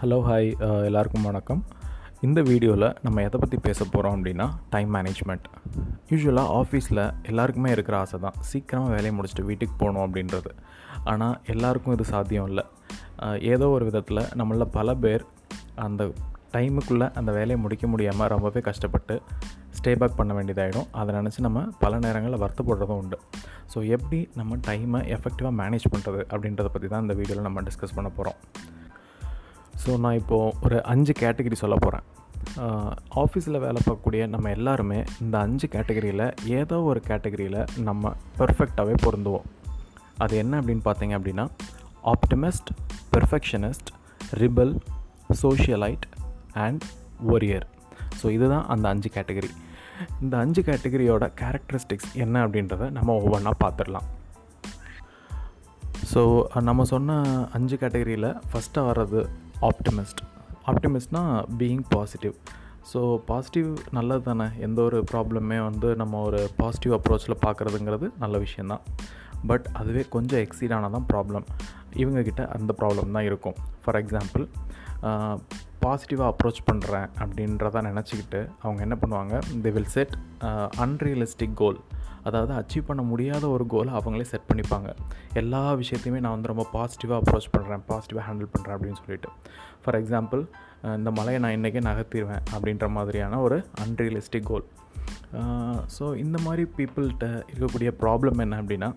Hello hi uh, எல்லாருக்கும் வணக்கம். இந்த வீடியோவில் நம்ம எதை பற்றி பேச போகிறோம் அப்படின்னா டைம் மேனேஜ்மெண்ட் யூஸ்வலாக ஆஃபீஸில் எல்லாருக்குமே இருக்கிற ஆசை தான் சீக்கிரமாக வேலையை முடிச்சுட்டு வீட்டுக்கு போகணும் அப்படின்றது. ஆனால் எல்லாருக்கும் இது சாத்தியம் இல்லை. ஏதோ ஒரு விதத்தில் நம்மள பல பேர் அந்த டைமுக்குள்ளே அந்த வேலையை முடிக்க முடியாமல் ரொம்பவே கஷ்டப்பட்டு ஸ்டே பேக் பண்ண வேண்டியதாகிடும் அதை நினச்சி நம்ம பல நேரங்களில் வருத்தப்படுறதும் உண்டு. ஸோ எப்படி நம்ம டைமை எஃபெக்டிவாக மேனேஜ் பண்ணுறது அப்படின்றத பற்றி தான் இந்த வீடியோவில் நம்ம டிஸ்கஸ் பண்ண போகிறோம் ஸோ நான் இப்போது ஒரு அஞ்சு கேட்டகரி சொல்ல போகிறேன் ஆஃபீஸில் வேலை பார்க்கக்கூடிய நம்ம எல்லாருமே இந்த அஞ்சு கேட்டகரியில் ஏதோ ஒரு கேட்டகரியில் நம்ம பெர்ஃபெக்டாகவே பொருந்துவோம். அது என்ன அப்படின்னு பார்த்தீங்க அப்படின்னா optimist perfectionist rebel socialite and worrier so இதுதான் அந்த அஞ்சு கேட்டகரி இந்த அஞ்சு கேட்டகரியோட கேரக்டரிஸ்டிக்ஸ் என்ன அப்படின்றத நம்ம ஒவ்வொன்றா பார்த்துடலாம். ஸோ நம்ம சொன்ன அஞ்சு கேட்டகரியில் ஃபஸ்ட்டாக வர்றது ஆப்டிமிஸ்ட் ஆப்டிமிஸ்ட்னா பீயிங் பாசிட்டிவ் ஸோ பாசிட்டிவ் நல்லது தானே? எந்த ஒரு ப்ராப்ளமே வந்து நம்ம ஒரு பாசிட்டிவ் அப்ரோச்சில் பார்க்குறதுங்கிறது நல்ல விஷயந்தான் பட் அதுவே கொஞ்சம் எக்ஸீட் ஆனால் தான் ப்ராப்ளம் இவங்கக்கிட்ட அந்த ப்ராப்ளம் தான் இருக்கும். ஃபார் எக்ஸாம்பிள் பாசிட்டிவாக அப்ரோச் பண்ணுறேன் அப்படின்றத நினச்சிக்கிட்டு அவங்க என்ன பண்ணுவாங்க? They will set unrealistic goal அதாவது அச்சீவ் பண்ண முடியாத ஒரு கோலை அவங்களே செட் பண்ணிப்பாங்க. எல்லா விஷயத்தையுமே நான் வந்து ரொம்ப பாசிட்டிவாக அப்ரோச் பண்ணுறேன் பாசிட்டிவாக ஹேண்டில் பண்ணுறேன் அப்படின்னு சொல்லிட்டு. ஃபார் எக்ஸாம்பிள் uh, இந்த மலையை நான் இன்றைக்கே நகர்த்திடுவேன் அப்படின்ற மாதிரியான ஒரு அன்ரியலிஸ்டிக் கோல் ஸோ இந்த மாதிரி பீப்புள்கிட்ட இருக்கக்கூடிய ப்ராப்ளம் என்ன அப்படின்னா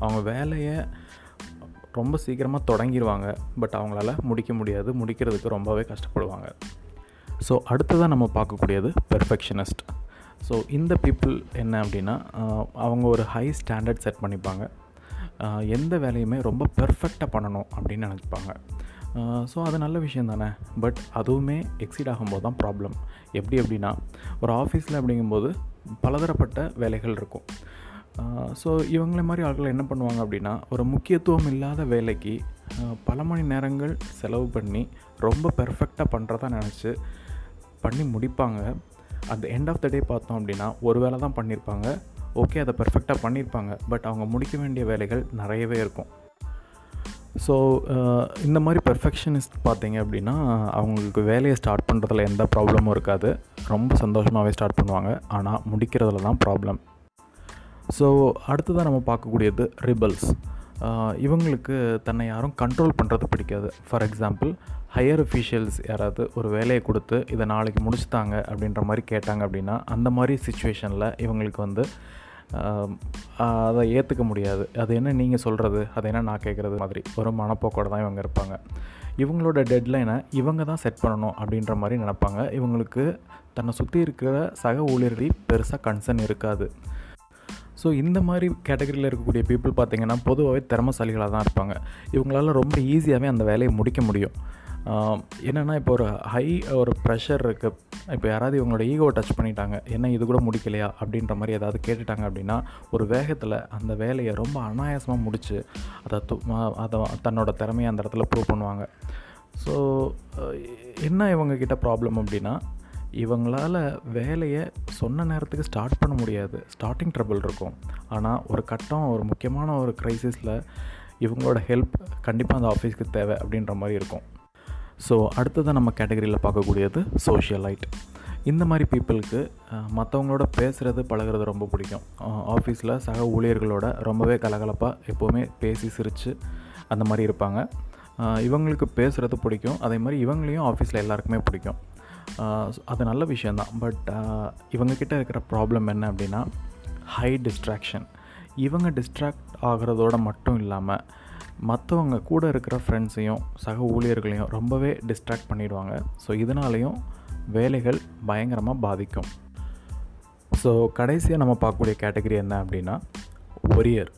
அவங்க வேலையை ரொம்ப சீக்கிரமாக தொடங்கிடுவாங்க பட் அவங்களால முடிக்க முடியாது முடிக்கிறதுக்கு ரொம்பவே கஷ்டப்படுவாங்க. ஸோ அடுத்ததாக நம்ம பார்க்கக்கூடியது பெர்ஃபெக்ஷனிஸ்ட் ஸோ இந்த பீப்புள் என்ன அப்படின்னா அவங்க ஒரு ஹை ஸ்டாண்டர்ட் செட் பண்ணிப்பாங்க. எந்த வேலையுமே ரொம்ப பெர்ஃபெக்டாக பண்ணணும் அப்படின்னு நினச்சிப்பாங்க. ஸோ அது நல்ல விஷயம் தானே? பட் அதுவுமே எக்ஸிட் ஆகும்போது தான் ப்ராப்ளம் எப்படி அப்படின்னா ஒரு ஆஃபீஸில் அப்படிங்கும்போது பலதரப்பட்ட வேலைகள் இருக்கும். ஸோ இவங்கள மாதிரி ஆட்கள் என்ன பண்ணுவாங்க அப்படின்னா ஒரு முக்கியத்துவம் இல்லாத வேலைக்கு பல மணி நேரங்கள் செலவு பண்ணி ரொம்ப பெர்ஃபெக்டாக பண்ணுறதா நினச்சி பண்ணி முடிப்பாங்க. அந்த எண்ட் ஆஃப் த டே பார்த்தோம் அப்படின்னா ஒரு வேலை தான் பண்ணியிருப்பாங்க ஓகே அதை பெர்ஃபெக்டாக பண்ணியிருப்பாங்க பட் அவங்க முடிக்க வேண்டிய வேலைகள் நிறையவே இருக்கும். ஸோ இந்த மாதிரி பெர்ஃபெக்ஷனிஸ்ட் பார்த்தீங்க அப்படின்னா அவங்களுக்கு வேலையை ஸ்டார்ட் பண்ணுறதுல எந்த ப்ராப்ளமும் இருக்காது. ரொம்ப சந்தோஷமாகவே ஸ்டார்ட் பண்ணுவாங்க. ஆனால் முடிக்கிறதுல தான் ப்ராப்ளம் ஸோ அடுத்ததாக நம்ம பார்க்கக்கூடியது ரிபல்ஸ். இவங்களுக்கு தன்னை யாரும் கண்ட்ரோல் பண்ணுறது பிடிக்காது. ஃபார் எக்ஸாம்பிள் ஹையர் அஃபீஷியல்ஸ் யாராவது ஒரு வேலையை கொடுத்து இதை நாளைக்கு முடிச்சுட்டாங்க அப்படின்ற மாதிரி கேட்டாங்க அப்படின்னா அந்த மாதிரி சுச்சுவேஷனில் இவங்களுக்கு வந்து அதை ஏற்றுக்க முடியாது. அது என்ன நீங்கள் சொல்கிறது அது என்ன நான் கேட்குறது மாதிரி. ஒரு மனப்போக்கோடு தான் இவங்க இருப்பாங்க. இவங்களோட டெட்லைனை இவங்க தான் செட் பண்ணணும் அப்படின்ற மாதிரி நினைப்பாங்க. இவங்களுக்கு தன்னை சுற்றி இருக்கிற சக ஊழியர்கள் பெருசாக கன்சர்ன் இருக்காது. ஸோ இந்த மாதிரி கேட்டகரியில் இருக்கக்கூடிய பீப்புள் பார்த்தீங்கன்னா பொதுவாகவே திறமசாலிகளாக தான் இருப்பாங்க. இவங்களால ரொம்ப ஈஸியாகவே அந்த வேலையை முடிக்க முடியும். என்னென்னா இப்போ ஒரு ஹை ஒரு ப்ரெஷர் இருக்குது இப்போ யாராவது இவங்களோட ஈகோவை டச் பண்ணிட்டாங்க. என்ன இது கூட முடிக்கலையா? அப்படின்ற மாதிரி ஏதாவது கேட்டுட்டாங்க அப்படின்னா ஒரு வேகத்தில் அந்த வேலையை ரொம்ப அனாயாசமாக முடித்து அதை து- அதை தன்னோட திறமையை அந்த இடத்துல ப்ரூவ் பண்ணுவாங்க. ஸோ என்ன இவங்கக்கிட்ட ப்ராப்ளம் அப்படின்னா இவங்களால வேலையை சொன்ன நேரத்துக்கு ஸ்டார்ட் பண்ண முடியாது. ஸ்டார்டிங் ட்ரபிள் இருக்கும். ஆனால் ஒரு கட்டம் ஒரு முக்கியமான ஒரு க்ரைசிஸில் இவங்களோட ஹெல்ப் கண்டிப்பாக அந்த ஆஃபீஸ்க்கு தேவை அப்படின்ற மாதிரி இருக்கும். ஸோ அடுத்ததாக நம்ம கேட்டகரியில் பார்க்கக்கூடியது சோஷியலைட் இந்த மாதிரி பீப்புளுக்கு மற்றவங்களோட பேசுகிறது பழகுறது ரொம்ப பிடிக்கும். ஆஃபீஸில் சக ஊழியர்களோட ரொம்பவே கலகலப்பாக எப்போவுமே பேசி சிரித்து அந்த மாதிரி இருப்பாங்க. இவங்களுக்கு பேசுகிறது பிடிக்கும். அதே மாதிரி இவங்களையும் ஆஃபீஸில் எல்லாருக்குமே பிடிக்கும். அது நல்ல விஷயந்தான் பட் இவங்கக்கிட்ட இருக்கிற ப்ராப்ளம் என்ன அப்படின்னா ஹை டிஸ்ட்ராக்ஷன் இவங்க டிஸ்ட்ராக்ட் ஆகிறதோட மட்டும் இல்லாமல் மற்றவங்க கூட இருக்கிற ஃப்ரெண்ட்ஸையும் சக ஊழியர்களையும் ரொம்பவே டிஸ்ட்ராக்ட் பண்ணிடுவாங்க. ஸோ இதனாலையும் வேலைகள் பயங்கரமாக பாதிக்கும். ஸோ கடைசியாக நம்ம பார்க்கக்கூடிய கேட்டகரி என்ன அப்படின்னா ஒரியர்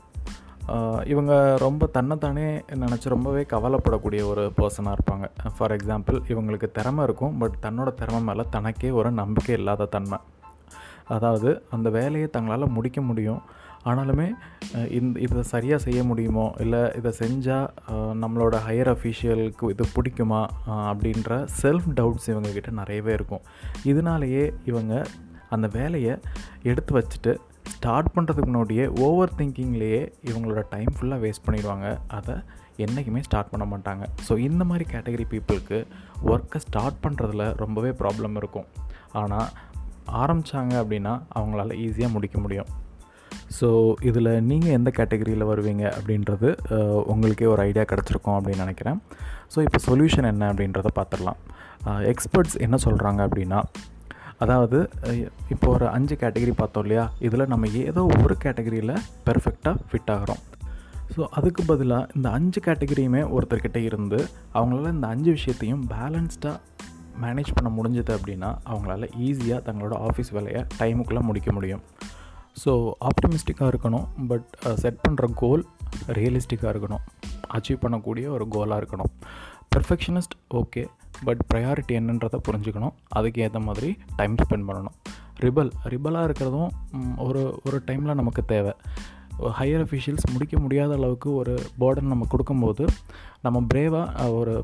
இவங்க ரொம்ப தன்னைத்தானே நினச்சி ரொம்பவே கவலைப்படக்கூடிய ஒரு பர்சனாக இருப்பாங்க. ஃபார் எக்ஸாம்பிள் இவங்களுக்கு திறமை இருக்கும் பட் தன்னோட திறமை மேலே தனக்கே ஒரு நம்பிக்கை இல்லாத தன்மை. அதாவது அந்த வேலையை தங்களால் முடிக்க முடியும். ஆனாலுமே இந்த இதை சரியாக செய்ய முடியுமோ இல்லை இதை செஞ்சால் நம்மளோட ஹையர் அஃபீஷியலுக்கு இது பிடிக்குமா அப்படின்ற செல்ஃப் டவுட்ஸ் இவங்கக்கிட்ட நிறையவே இருக்கும். இதனாலேயே இவங்க அந்த வேலையை எடுத்து வச்சுட்டு ஸ்டார்ட் பண்ணுறதுக்கு முன்னாடியே ஓவர் திங்கிங்லேயே இவங்களோட டைம் ஃபுல்லாக வேஸ்ட் பண்ணிடுவாங்க. அதை என்றைக்குமே ஸ்டார்ட் பண்ண மாட்டாங்க. ஸோ இந்த மாதிரி கேட்டகரி பீப்புளுக்கு ஒர்க்கை ஸ்டார்ட் பண்ணுறதுல ரொம்பவே ப்ராப்ளம் இருக்கும். ஆனால் ஆரம்பித்தாங்க அப்படின்னா அவங்களால ஈஸியாக முடிக்க முடியும். ஸோ இதில் நீங்கள் எந்த கேட்டகரியில் வருவீங்க அப்படின்றது உங்களுக்கே ஒரு ஐடியா கிடச்சிருக்கும் அப்படின்னு நினைக்கிறேன். ஸோ இப்போ சொல்யூஷன் என்ன அப்படின்றத பார்த்துடலாம் எக்ஸ்பர்ட்ஸ் என்ன சொல்கிறாங்க அப்படின்னா அதாவது இப்போ ஒரு அஞ்சு கேட்டகரி பார்த்தோம் இல்லையா? இதில் நம்ம ஏதோ ஒரு கேட்டகரியில் பெர்ஃபெக்டாக ஃபிட் ஆகிறோம். ஸோ அதுக்கு பதிலாக இந்த அஞ்சு கேட்டகரியுமே ஒருத்தர்கிட்ட இருந்து அவங்களால இந்த அஞ்சு விஷயத்தையும் பேலன்ஸ்டாக மேனேஜ் பண்ண முடிஞ்சது அப்படின்னா அவங்களால ஈஸியாக தங்களோட ஆஃபீஸ் வேலையை டைமுக்குள்ளே முடிக்க முடியும். ஸோ ஆப்டிமிஸ்டிக்காக இருக்கணும் பட் செட் பண்ணுற கோல் ரியலிஸ்டிக்காக இருக்கணும். அச்சீவ் பண்ணக்கூடிய ஒரு கோலாக இருக்கணும். பெர்ஃபெக்ஷனிஸ்ட் ஓகே பட் ப்ரையாரிட்டி என்னன்றதை புரிஞ்சுக்கணும். அதுக்கு ஏற்ற மாதிரி டைம் ஸ்பெண்ட் பண்ணணும். ரிபல் ரிபலாக இருக்கிறதும் ஒரு ஒரு டைமில் நமக்கு தேவை. ஹையர் அஃபிஷியல்ஸ் முடிக்க முடியாத அளவுக்கு ஒரு பேர்டன் நம்ம கொடுக்கும்போது நம்ம பிரேவாக ஒரு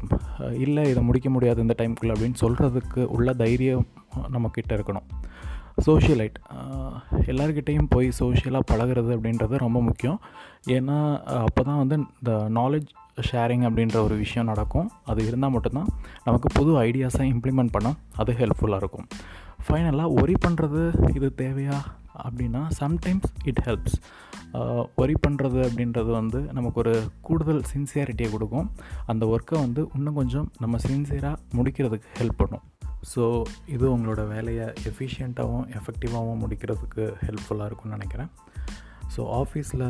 இல்லை இதை முடிக்க முடியாது இந்த டைமுக்குள்ளே அப்படின்னு சொல்கிறதுக்கு உள்ள தைரியம் நம்மக்கிட்ட இருக்கணும். சோஷியலைட் எல்லாருக்கிட்டேயும் போய் சோஷியலாக பழகுறது அப்படின்றது ரொம்ப முக்கியம். ஏன்னா அப்போ தான் வந்து இந்த நாலேஜ் ஷேரிங் அப்படின்ற ஒரு விஷயம் நடக்கும். அது இருந்தால் மட்டும்தான் நமக்கு புது ஐடியாஸை இம்ப்ளிமெண்ட் பண்ண அது ஹெல்ப்ஃபுல்லாக இருக்கும். ஃபைனலாக ஒரி பண்ணுறது இது தேவையா? அப்படின்னா சம்டைம்ஸ் இட் ஹெல்ப்ஸ் ஒரி பண்ணுறது அப்படின்றது வந்து நமக்கு ஒரு கூடுதல் சின்சியாரிட்டியை கொடுக்கும். அந்த ஒர்க்கை வந்து இன்னும் கொஞ்சம் நம்ம சின்சியராக முடிக்கிறதுக்கு ஹெல்ப் பண்ணும். ஸோ இது உங்களோட வேலையை எஃபிஷியண்ட்டாகவும் எஃபெக்டிவாகவும் முடிக்கிறதுக்கு ஹெல்ப்ஃபுல்லாக இருக்கும்னு நினைக்கிறேன். ஸோ ஆஃபீஸில்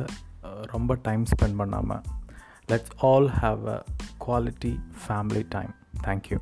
ரொம்ப டைம் ஸ்பெண்ட் பண்ணாமல் let's all have a quality family time. Thank you.